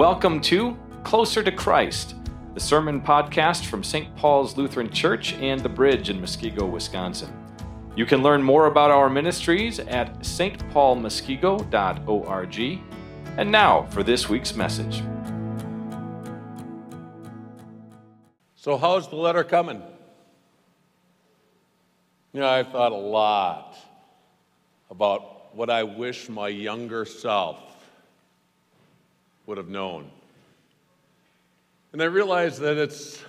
Welcome to Closer to Christ, the sermon podcast from St. Paul's Lutheran Church and the Bridge in Muskego, Wisconsin. You can learn more about our ministries at stpaulmuskego.org. And now for this week's message. So, how's the letter coming? You know, I thought a lot about what I wish my younger self would have known. And I realized that it's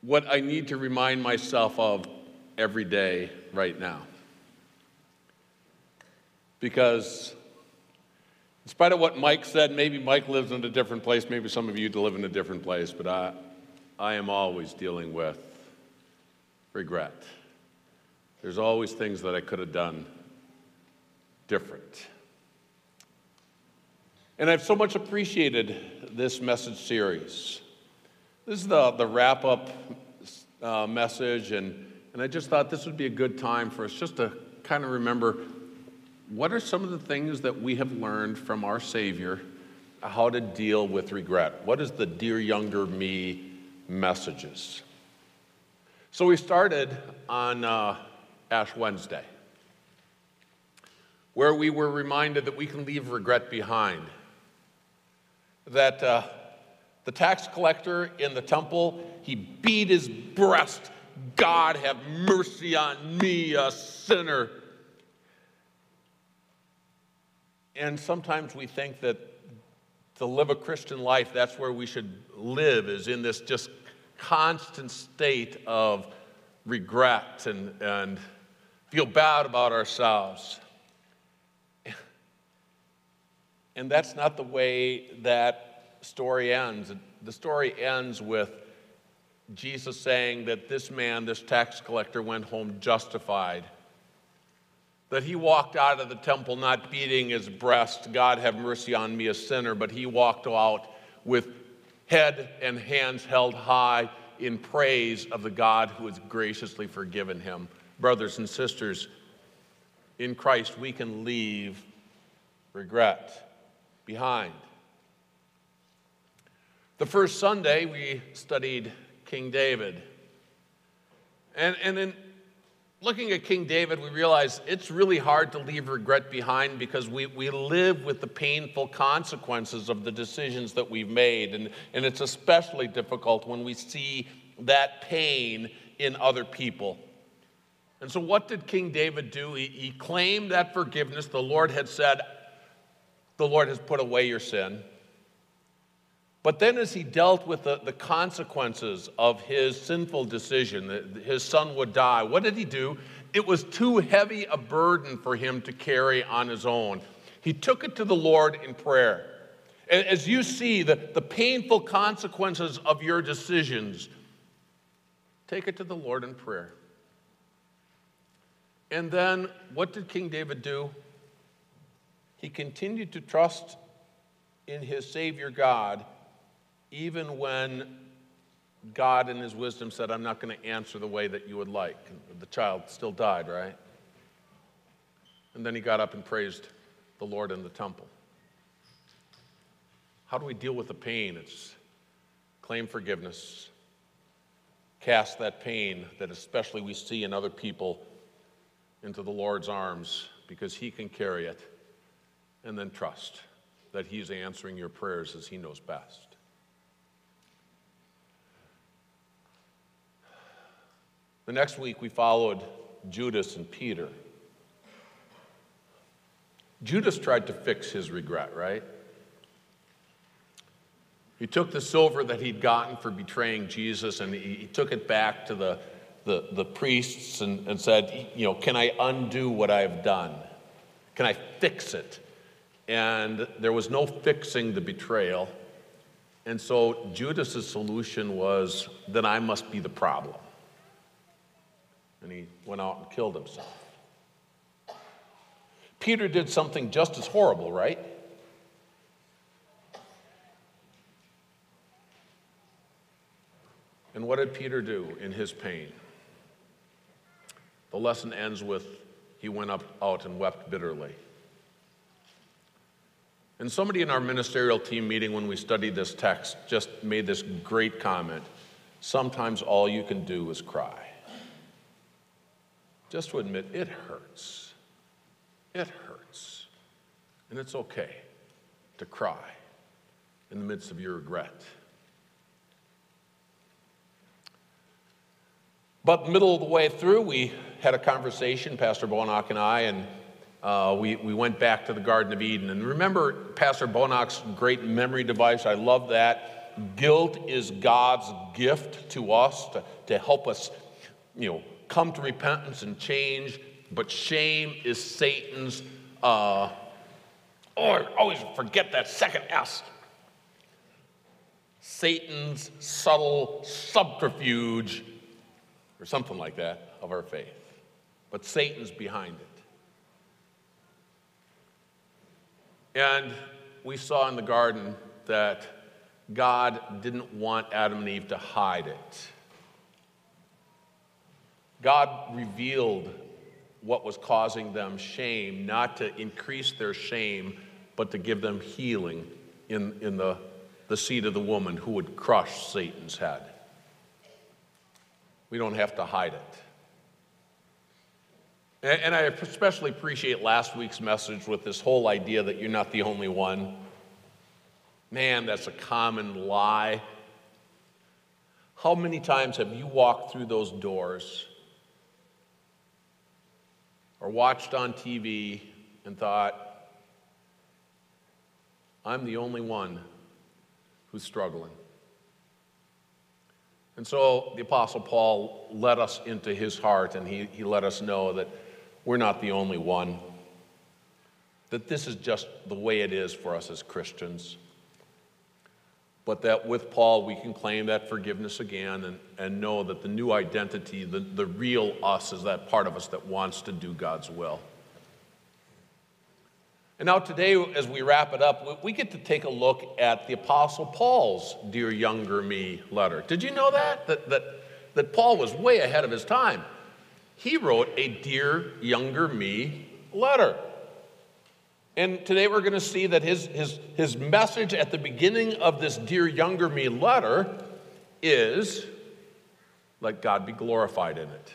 what I need to remind myself of every day right now. Because, in spite of what Mike said, maybe Mike lives in a different place, maybe some of you live in a different place, but I, I am always dealing with regret. There's always things that I could have done different. And I've so much appreciated this message series. This is the, the wrap up uh, message, and, and I just thought this would be a good time for us just to kind of remember what are some of the things that we have learned from our Savior how to deal with regret? What is the Dear Younger Me messages? So we started on uh, Ash Wednesday, where we were reminded that we can leave regret behind that uh, the tax collector in the temple, he beat his breast. God, have mercy on me, a sinner. And sometimes we think that to live a Christian life, that's where we should live, is in this just constant state of regret and, and feel bad about ourselves. And that's not the way that story ends. The story ends with Jesus saying that this man, this tax collector, went home justified. That he walked out of the temple not beating his breast, God have mercy on me, a sinner, but he walked out with head and hands held high in praise of the God who has graciously forgiven him. Brothers and sisters, in Christ we can leave regret behind. The first Sunday, we studied King David. And, and in looking at King David, we realize it's really hard to leave regret behind because we, we live with the painful consequences of the decisions that we've made. And, and it's especially difficult when we see that pain in other people. And so, what did King David do? He, he claimed that forgiveness. The Lord had said, the Lord has put away your sin. But then, as he dealt with the, the consequences of his sinful decision, that his son would die, what did he do? It was too heavy a burden for him to carry on his own. He took it to the Lord in prayer. As you see the, the painful consequences of your decisions, take it to the Lord in prayer. And then, what did King David do? He continued to trust in his Savior God, even when God, in his wisdom, said, I'm not going to answer the way that you would like. And the child still died, right? And then he got up and praised the Lord in the temple. How do we deal with the pain? It's claim forgiveness, cast that pain that especially we see in other people into the Lord's arms because he can carry it and then trust that He's answering your prayers as He knows best. The next week, we followed Judas and Peter. Judas tried to fix his regret, right? He took the silver that he'd gotten for betraying Jesus and he, he took it back to the, the, the priests and, and said, You know, can I undo what I've done? Can I fix it? And there was no fixing the betrayal. And so Judas's solution was that I must be the problem. And he went out and killed himself. Peter did something just as horrible, right? And what did Peter do in his pain? The lesson ends with he went up out and wept bitterly. And somebody in our ministerial team meeting when we studied this text just made this great comment. Sometimes all you can do is cry. Just to admit, it hurts. It hurts. And it's okay to cry in the midst of your regret. But middle of the way through, we had a conversation, Pastor Bonock and I, and uh, we, we went back to the Garden of Eden. And remember Pastor Bonock's great memory device? I love that. Guilt is God's gift to us to, to help us, you know, come to repentance and change. But shame is Satan's, uh, oh, I always forget that second S. Satan's subtle subterfuge or something like that, of our faith. But Satan's behind it. And we saw in the garden that God didn't want Adam and Eve to hide it. God revealed what was causing them shame, not to increase their shame, but to give them healing in, in the, the seed of the woman who would crush Satan's head. We don't have to hide it. And I especially appreciate last week's message with this whole idea that you're not the only one. Man, that's a common lie. How many times have you walked through those doors or watched on TV and thought, I'm the only one who's struggling? And so the Apostle Paul let us into his heart and he, he let us know that we're not the only one, that this is just the way it is for us as Christians. But that with Paul, we can claim that forgiveness again and, and know that the new identity, the, the real us, is that part of us that wants to do God's will. And now, today, as we wrap it up, we get to take a look at the Apostle Paul's Dear Younger Me letter. Did you know that? That, that, that Paul was way ahead of his time. He wrote a Dear Younger Me letter. And today we're going to see that his, his, his message at the beginning of this Dear Younger Me letter is let God be glorified in it.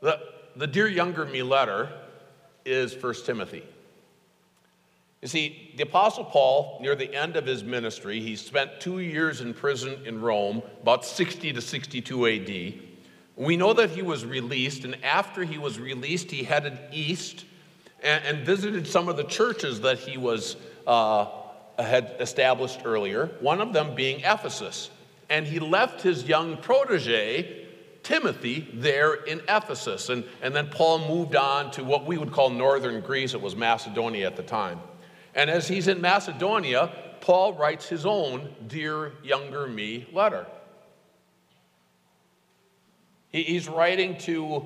The, the Dear Younger Me letter is 1 Timothy. You see, the Apostle Paul, near the end of his ministry, he spent two years in prison in Rome, about 60 to 62 AD. We know that he was released, and after he was released, he headed east and, and visited some of the churches that he was uh, had established earlier. One of them being Ephesus, and he left his young protege Timothy there in Ephesus. And, and then Paul moved on to what we would call northern Greece. It was Macedonia at the time. And as he's in Macedonia, Paul writes his own Dear Younger Me letter. He, he's writing to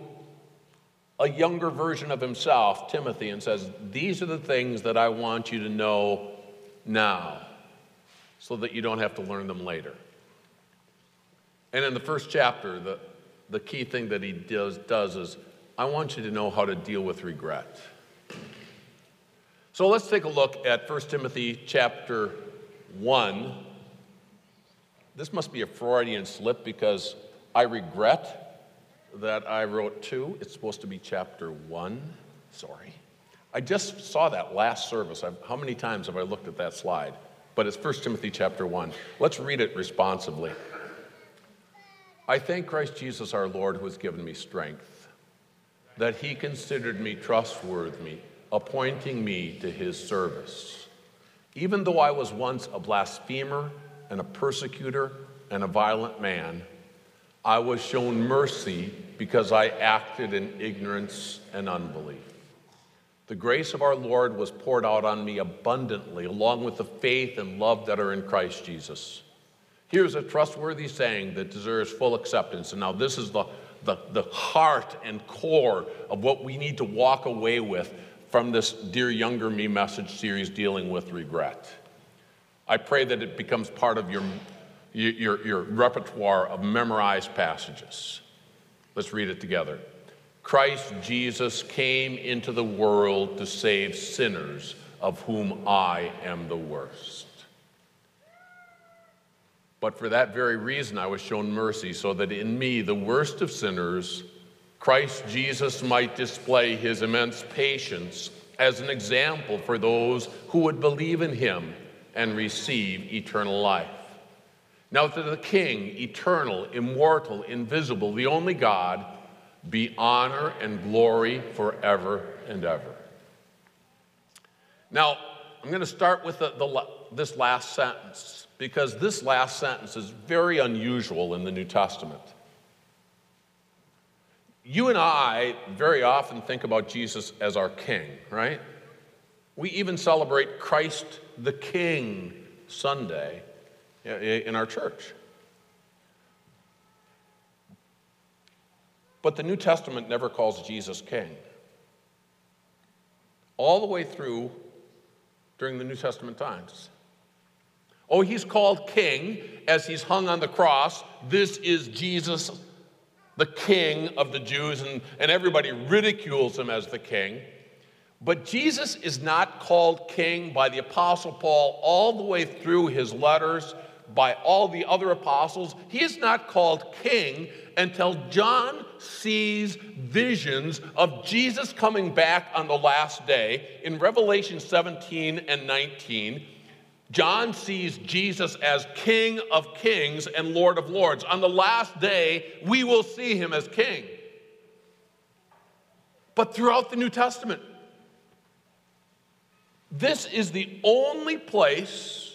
a younger version of himself, Timothy, and says, These are the things that I want you to know now so that you don't have to learn them later. And in the first chapter, the, the key thing that he does, does is I want you to know how to deal with regret. So let's take a look at 1 Timothy chapter 1. This must be a Freudian slip because I regret that I wrote 2. It's supposed to be chapter 1. Sorry. I just saw that last service. I've, how many times have I looked at that slide? But it's 1 Timothy chapter 1. Let's read it responsibly. I thank Christ Jesus our Lord who has given me strength, that he considered me trustworthy, appointing me to his service. Even though I was once a blasphemer and a persecutor and a violent man, I was shown mercy because I acted in ignorance and unbelief. The grace of our Lord was poured out on me abundantly, along with the faith and love that are in Christ Jesus. Here's a trustworthy saying that deserves full acceptance. And now, this is the, the, the heart and core of what we need to walk away with from this Dear Younger Me message series dealing with regret. I pray that it becomes part of your, your, your repertoire of memorized passages. Let's read it together. Christ Jesus came into the world to save sinners, of whom I am the worst. But for that very reason, I was shown mercy, so that in me, the worst of sinners, Christ Jesus might display his immense patience as an example for those who would believe in him and receive eternal life. Now, to the King, eternal, immortal, invisible, the only God, be honor and glory forever and ever. Now, I'm going to start with the, the, this last sentence because this last sentence is very unusual in the New Testament. You and I very often think about Jesus as our King, right? We even celebrate Christ the King Sunday in our church. But the New Testament never calls Jesus king. All the way through during the New Testament times. Oh, he's called king as he's hung on the cross. This is Jesus, the king of the Jews, and, and everybody ridicules him as the king. But Jesus is not called king by the Apostle Paul all the way through his letters, by all the other apostles. He is not called king until John sees visions of Jesus coming back on the last day. In Revelation 17 and 19, John sees Jesus as King of kings and Lord of lords. On the last day, we will see him as king. But throughout the New Testament, this is the only place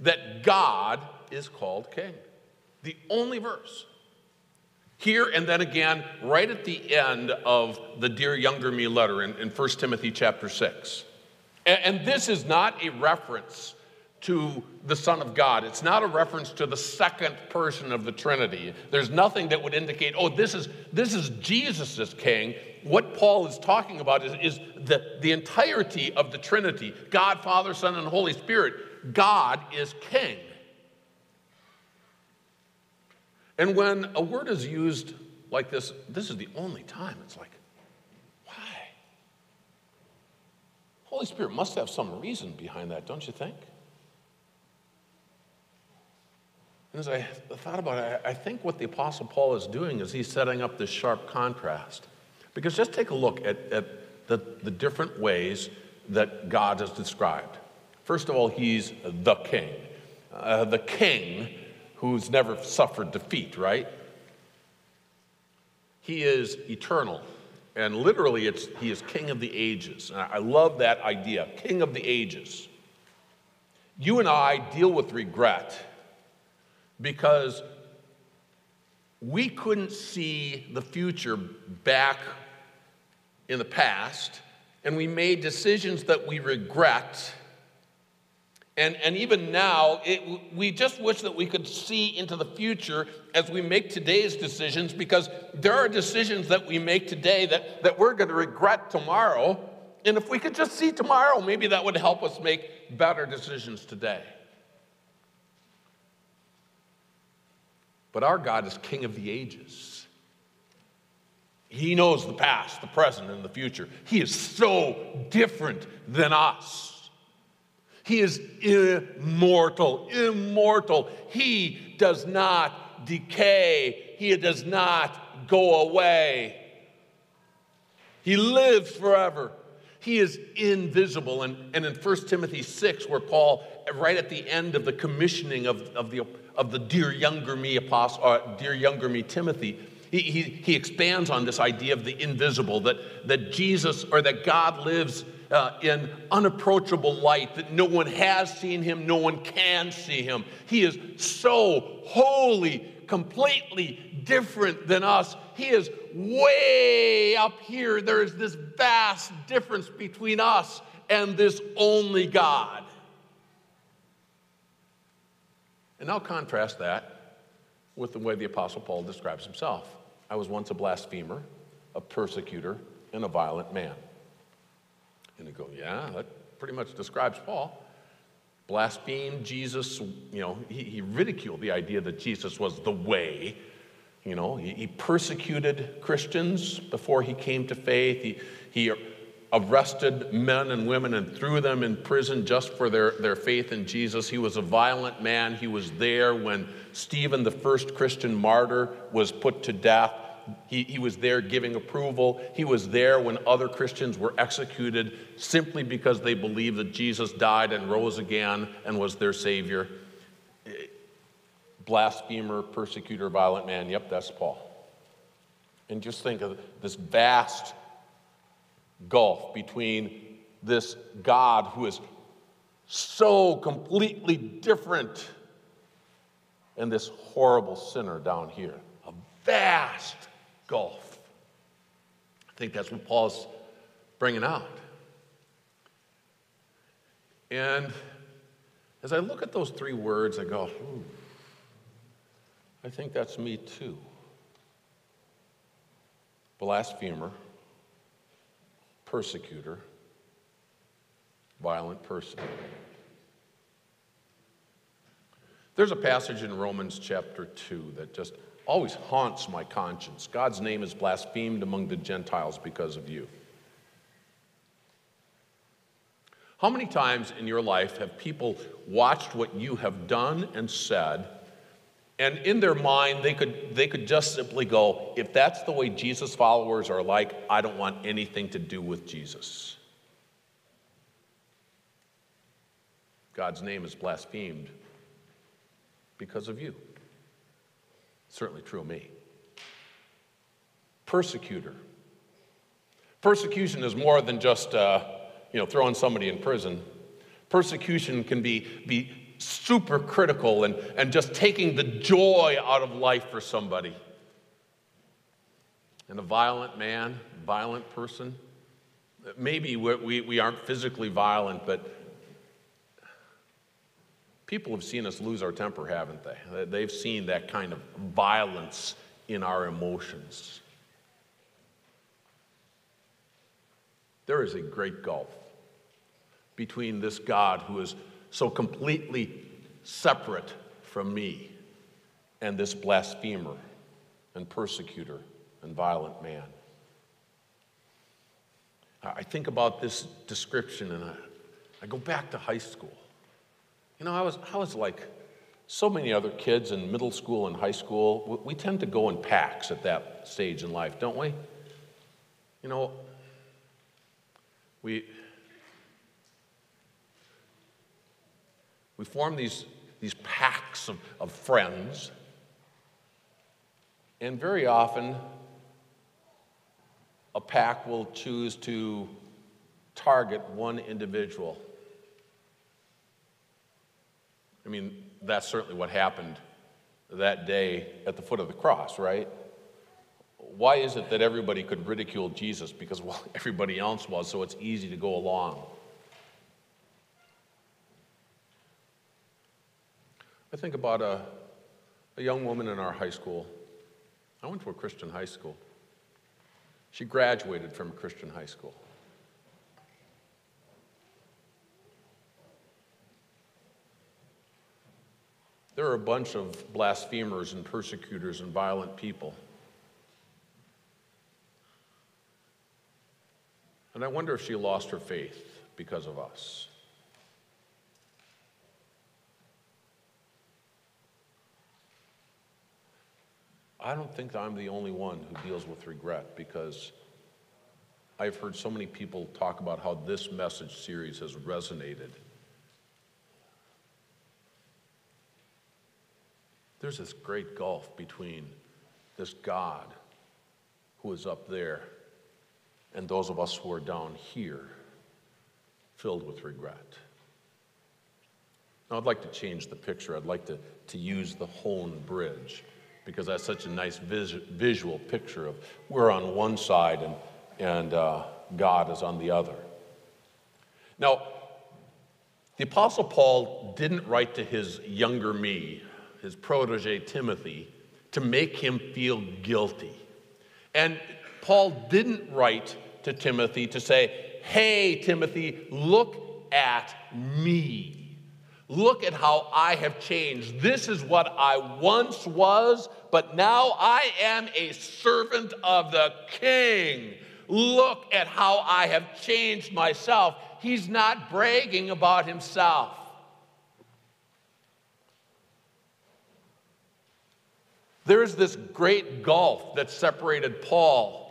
that God is called king. The only verse. Here and then again, right at the end of the Dear Younger Me letter in, in 1 Timothy chapter 6. And, and this is not a reference to the Son of God. It's not a reference to the second person of the Trinity. There's nothing that would indicate, oh, this is, this is Jesus as king. What Paul is talking about is, is the, the entirety of the Trinity God, Father, Son, and Holy Spirit. God is king. And when a word is used like this, this is the only time it's like, why? Holy Spirit must have some reason behind that, don't you think? And as I thought about it, I think what the Apostle Paul is doing is he's setting up this sharp contrast. Because just take a look at, at the, the different ways that God is described. First of all, he's the king. Uh, the king who's never suffered defeat, right? He is eternal. And literally, it's, he is king of the ages. And I love that idea king of the ages. You and I deal with regret because we couldn't see the future back in the past, and we made decisions that we regret and, and even now, it, we just wish that we could see into the future as we make today's decisions because there are decisions that we make today that, that we're going to regret tomorrow. And if we could just see tomorrow, maybe that would help us make better decisions today. But our God is King of the ages. He knows the past, the present, and the future. He is so different than us. He is immortal, immortal. He does not decay, He does not go away. He lives forever. He is invisible. And, and in 1 Timothy 6, where Paul, right at the end of the commissioning of, of, the, of the dear younger me apostle, uh, dear younger me Timothy, he, he, he expands on this idea of the invisible, that, that Jesus or that God lives uh, in unapproachable light, that no one has seen him, no one can see him. He is so holy, completely different than us. He is way up here. There is this vast difference between us and this only God. And now contrast that with the way the Apostle Paul describes himself. I was once a blasphemer, a persecutor, and a violent man. And they go, yeah, that pretty much describes Paul. Blasphemed Jesus, you know, he, he ridiculed the idea that Jesus was the way. You know, he, he persecuted Christians before he came to faith. He, he arrested men and women and threw them in prison just for their, their faith in Jesus. He was a violent man. He was there when Stephen, the first Christian martyr, was put to death. He, he was there giving approval. He was there when other Christians were executed simply because they believed that Jesus died and rose again and was their Savior. Blasphemer, persecutor, violent man. Yep, that's Paul. And just think of this vast gulf between this God who is so completely different and this horrible sinner down here. A vast gulf. I think that's what Paul's bringing out. And as I look at those three words, I go, hmm, I think that's me too. Blasphemer, persecutor, violent person. There's a passage in Romans chapter 2 that just always haunts my conscience. God's name is blasphemed among the Gentiles because of you. How many times in your life have people watched what you have done and said, and in their mind they could, they could just simply go, if that's the way Jesus followers are like, I don't want anything to do with Jesus. God's name is blasphemed because of you. Certainly true of me. Persecutor. Persecution is more than just uh, you know, throwing somebody in prison. Persecution can be, be super critical and, and just taking the joy out of life for somebody. And a violent man, violent person, maybe we, we aren't physically violent, but People have seen us lose our temper, haven't they? They've seen that kind of violence in our emotions. There is a great gulf between this God who is so completely separate from me and this blasphemer and persecutor and violent man. I think about this description and I, I go back to high school. You know, I was, I was like so many other kids in middle school and high school. We tend to go in packs at that stage in life, don't we? You know, we, we form these, these packs of, of friends, and very often a pack will choose to target one individual. I mean, that's certainly what happened that day at the foot of the cross, right? Why is it that everybody could ridicule Jesus? Because, well, everybody else was, so it's easy to go along. I think about a, a young woman in our high school. I went to a Christian high school. She graduated from a Christian high school. There are a bunch of blasphemers and persecutors and violent people. And I wonder if she lost her faith because of us. I don't think I'm the only one who deals with regret because I've heard so many people talk about how this message series has resonated There's this great gulf between this God who is up there and those of us who are down here filled with regret. Now, I'd like to change the picture. I'd like to, to use the Hoan Bridge because that's such a nice vis- visual picture of we're on one side and, and uh, God is on the other. Now, the Apostle Paul didn't write to his younger me his protege Timothy, to make him feel guilty. And Paul didn't write to Timothy to say, Hey, Timothy, look at me. Look at how I have changed. This is what I once was, but now I am a servant of the king. Look at how I have changed myself. He's not bragging about himself. There is this great gulf that separated Paul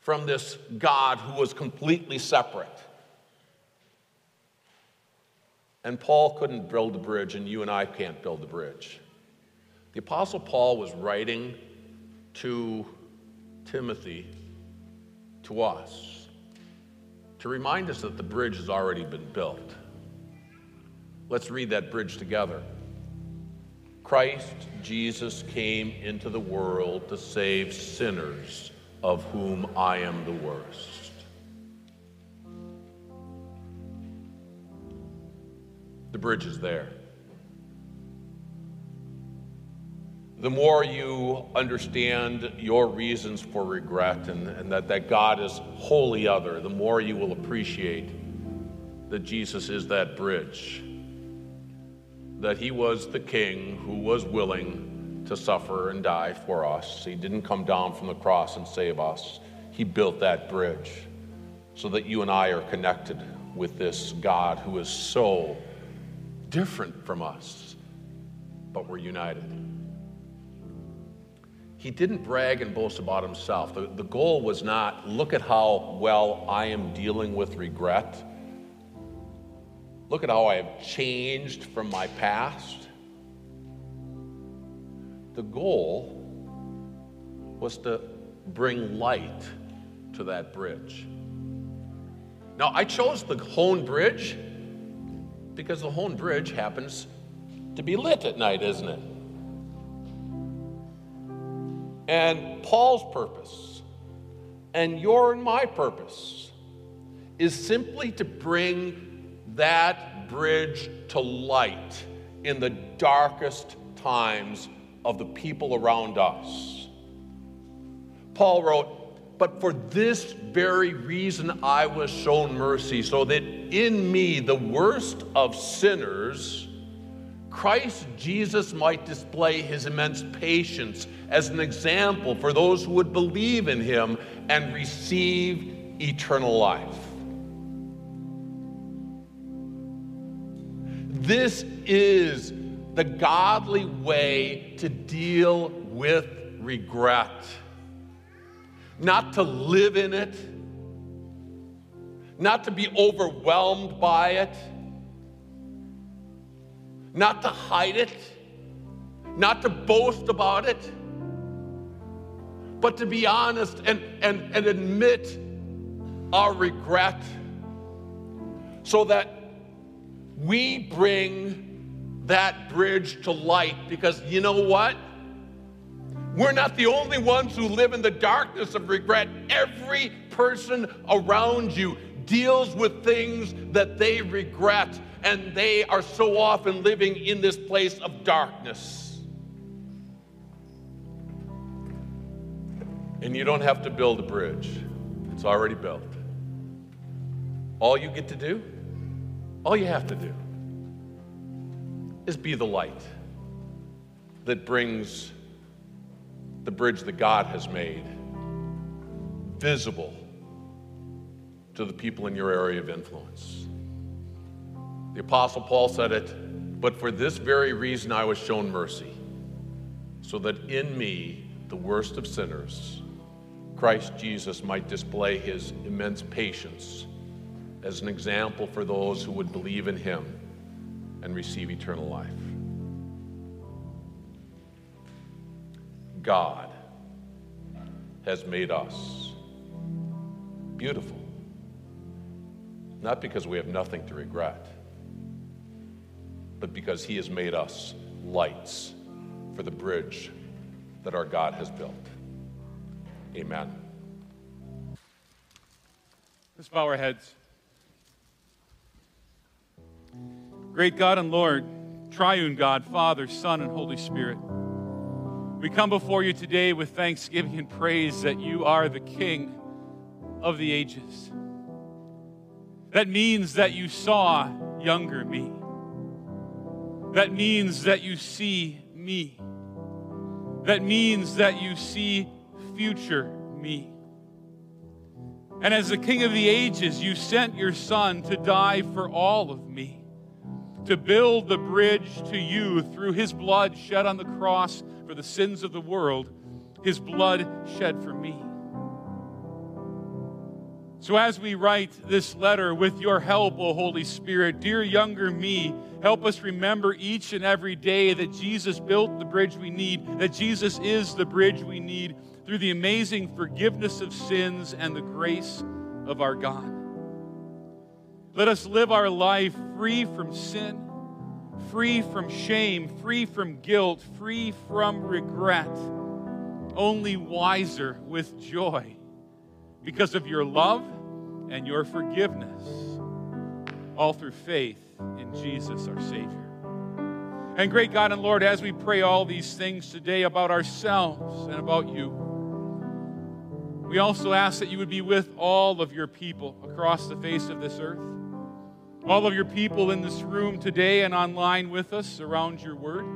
from this God who was completely separate. And Paul couldn't build a bridge, and you and I can't build a bridge. The Apostle Paul was writing to Timothy, to us, to remind us that the bridge has already been built. Let's read that bridge together. Christ Jesus came into the world to save sinners, of whom I am the worst. The bridge is there. The more you understand your reasons for regret and, and that, that God is wholly other, the more you will appreciate that Jesus is that bridge that he was the king who was willing to suffer and die for us. He didn't come down from the cross and save us, he built that bridge so that you and I are connected with this God who is so different from us, but we're united. He didn't brag and boast about himself. The, the goal was not, look at how well I am dealing with regret Look at how I have changed from my past. The goal was to bring light to that bridge. Now, I chose the Hoan Bridge because the Hoan Bridge happens to be lit at night, isn't it? And Paul's purpose, and your and my purpose, is simply to bring that bridge to light in the darkest times of the people around us. Paul wrote, But for this very reason I was shown mercy, so that in me, the worst of sinners, Christ Jesus might display his immense patience as an example for those who would believe in him and receive eternal life. This is the godly way to deal with regret. Not to live in it, not to be overwhelmed by it, not to hide it, not to boast about it, but to be honest and, and, and admit our regret so that we bring that bridge to light because you know what? We're not the only ones who live in the darkness of regret. Every person around you deals with things that they regret, and they are so often living in this place of darkness. And you don't have to build a bridge, it's already built. All you get to do all you have to do is be the light that brings the bridge that God has made visible to the people in your area of influence. The Apostle Paul said it, but for this very reason I was shown mercy, so that in me, the worst of sinners, Christ Jesus might display his immense patience as an example for those who would believe in him and receive eternal life. God has made us beautiful, not because we have nothing to regret, but because he has made us lights for the bridge that our God has built. Amen. Let's bow our heads. Great God and Lord, triune God, Father, Son, and Holy Spirit, we come before you today with thanksgiving and praise that you are the King of the ages. That means that you saw younger me. That means that you see me. That means that you see future me. And as the King of the ages, you sent your Son to die for all of me, to build the bridge to you through his blood shed on the cross for the sins of the world, his blood shed for me. So, as we write this letter with your help, O Holy Spirit, dear younger me, help us remember each and every day that Jesus built the bridge we need, that Jesus is the bridge we need through the amazing forgiveness of sins and the grace of our God. Let us live our life free from sin, free from shame, free from guilt, free from regret, only wiser with joy because of your love and your forgiveness, all through faith in Jesus our Savior. And great God and Lord, as we pray all these things today about ourselves and about you, we also ask that you would be with all of your people across the face of this earth, all of your people in this room today and online with us around your word.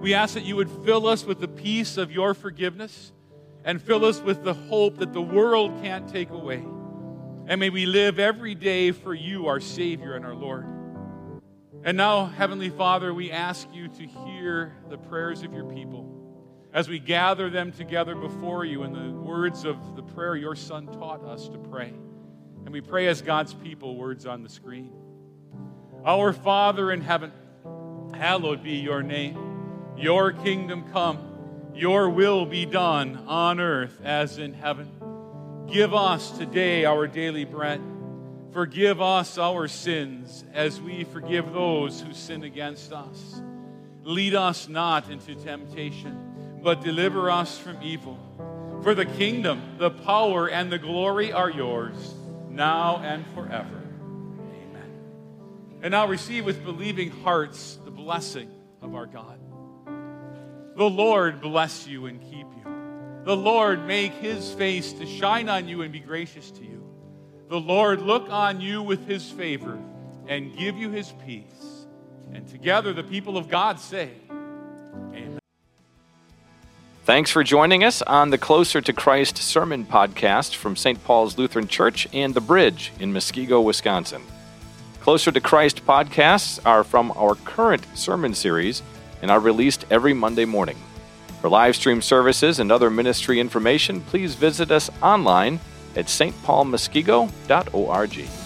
We ask that you would fill us with the peace of your forgiveness and fill us with the hope that the world can't take away. And may we live every day for you, our Savior and our Lord. And now, Heavenly Father, we ask you to hear the prayers of your people as we gather them together before you in the words of the prayer your Son taught us to pray. And we pray as God's people, words on the screen. Our Father in heaven, hallowed be your name. Your kingdom come your will be done on earth as in heaven. Give us today our daily bread. Forgive us our sins as we forgive those who sin against us. Lead us not into temptation, but deliver us from evil. For the kingdom, the power, and the glory are yours, now and forever. Amen. And now receive with believing hearts the blessing of our God. The Lord bless you and keep you. The Lord make his face to shine on you and be gracious to you. The Lord look on you with his favor and give you his peace. And together the people of God say, Amen. Thanks for joining us on the Closer to Christ Sermon Podcast from St. Paul's Lutheran Church and The Bridge in Muskego, Wisconsin. Closer to Christ podcasts are from our current sermon series and are released every Monday morning. For live stream services and other ministry information, please visit us online at stpaulmuskego.org.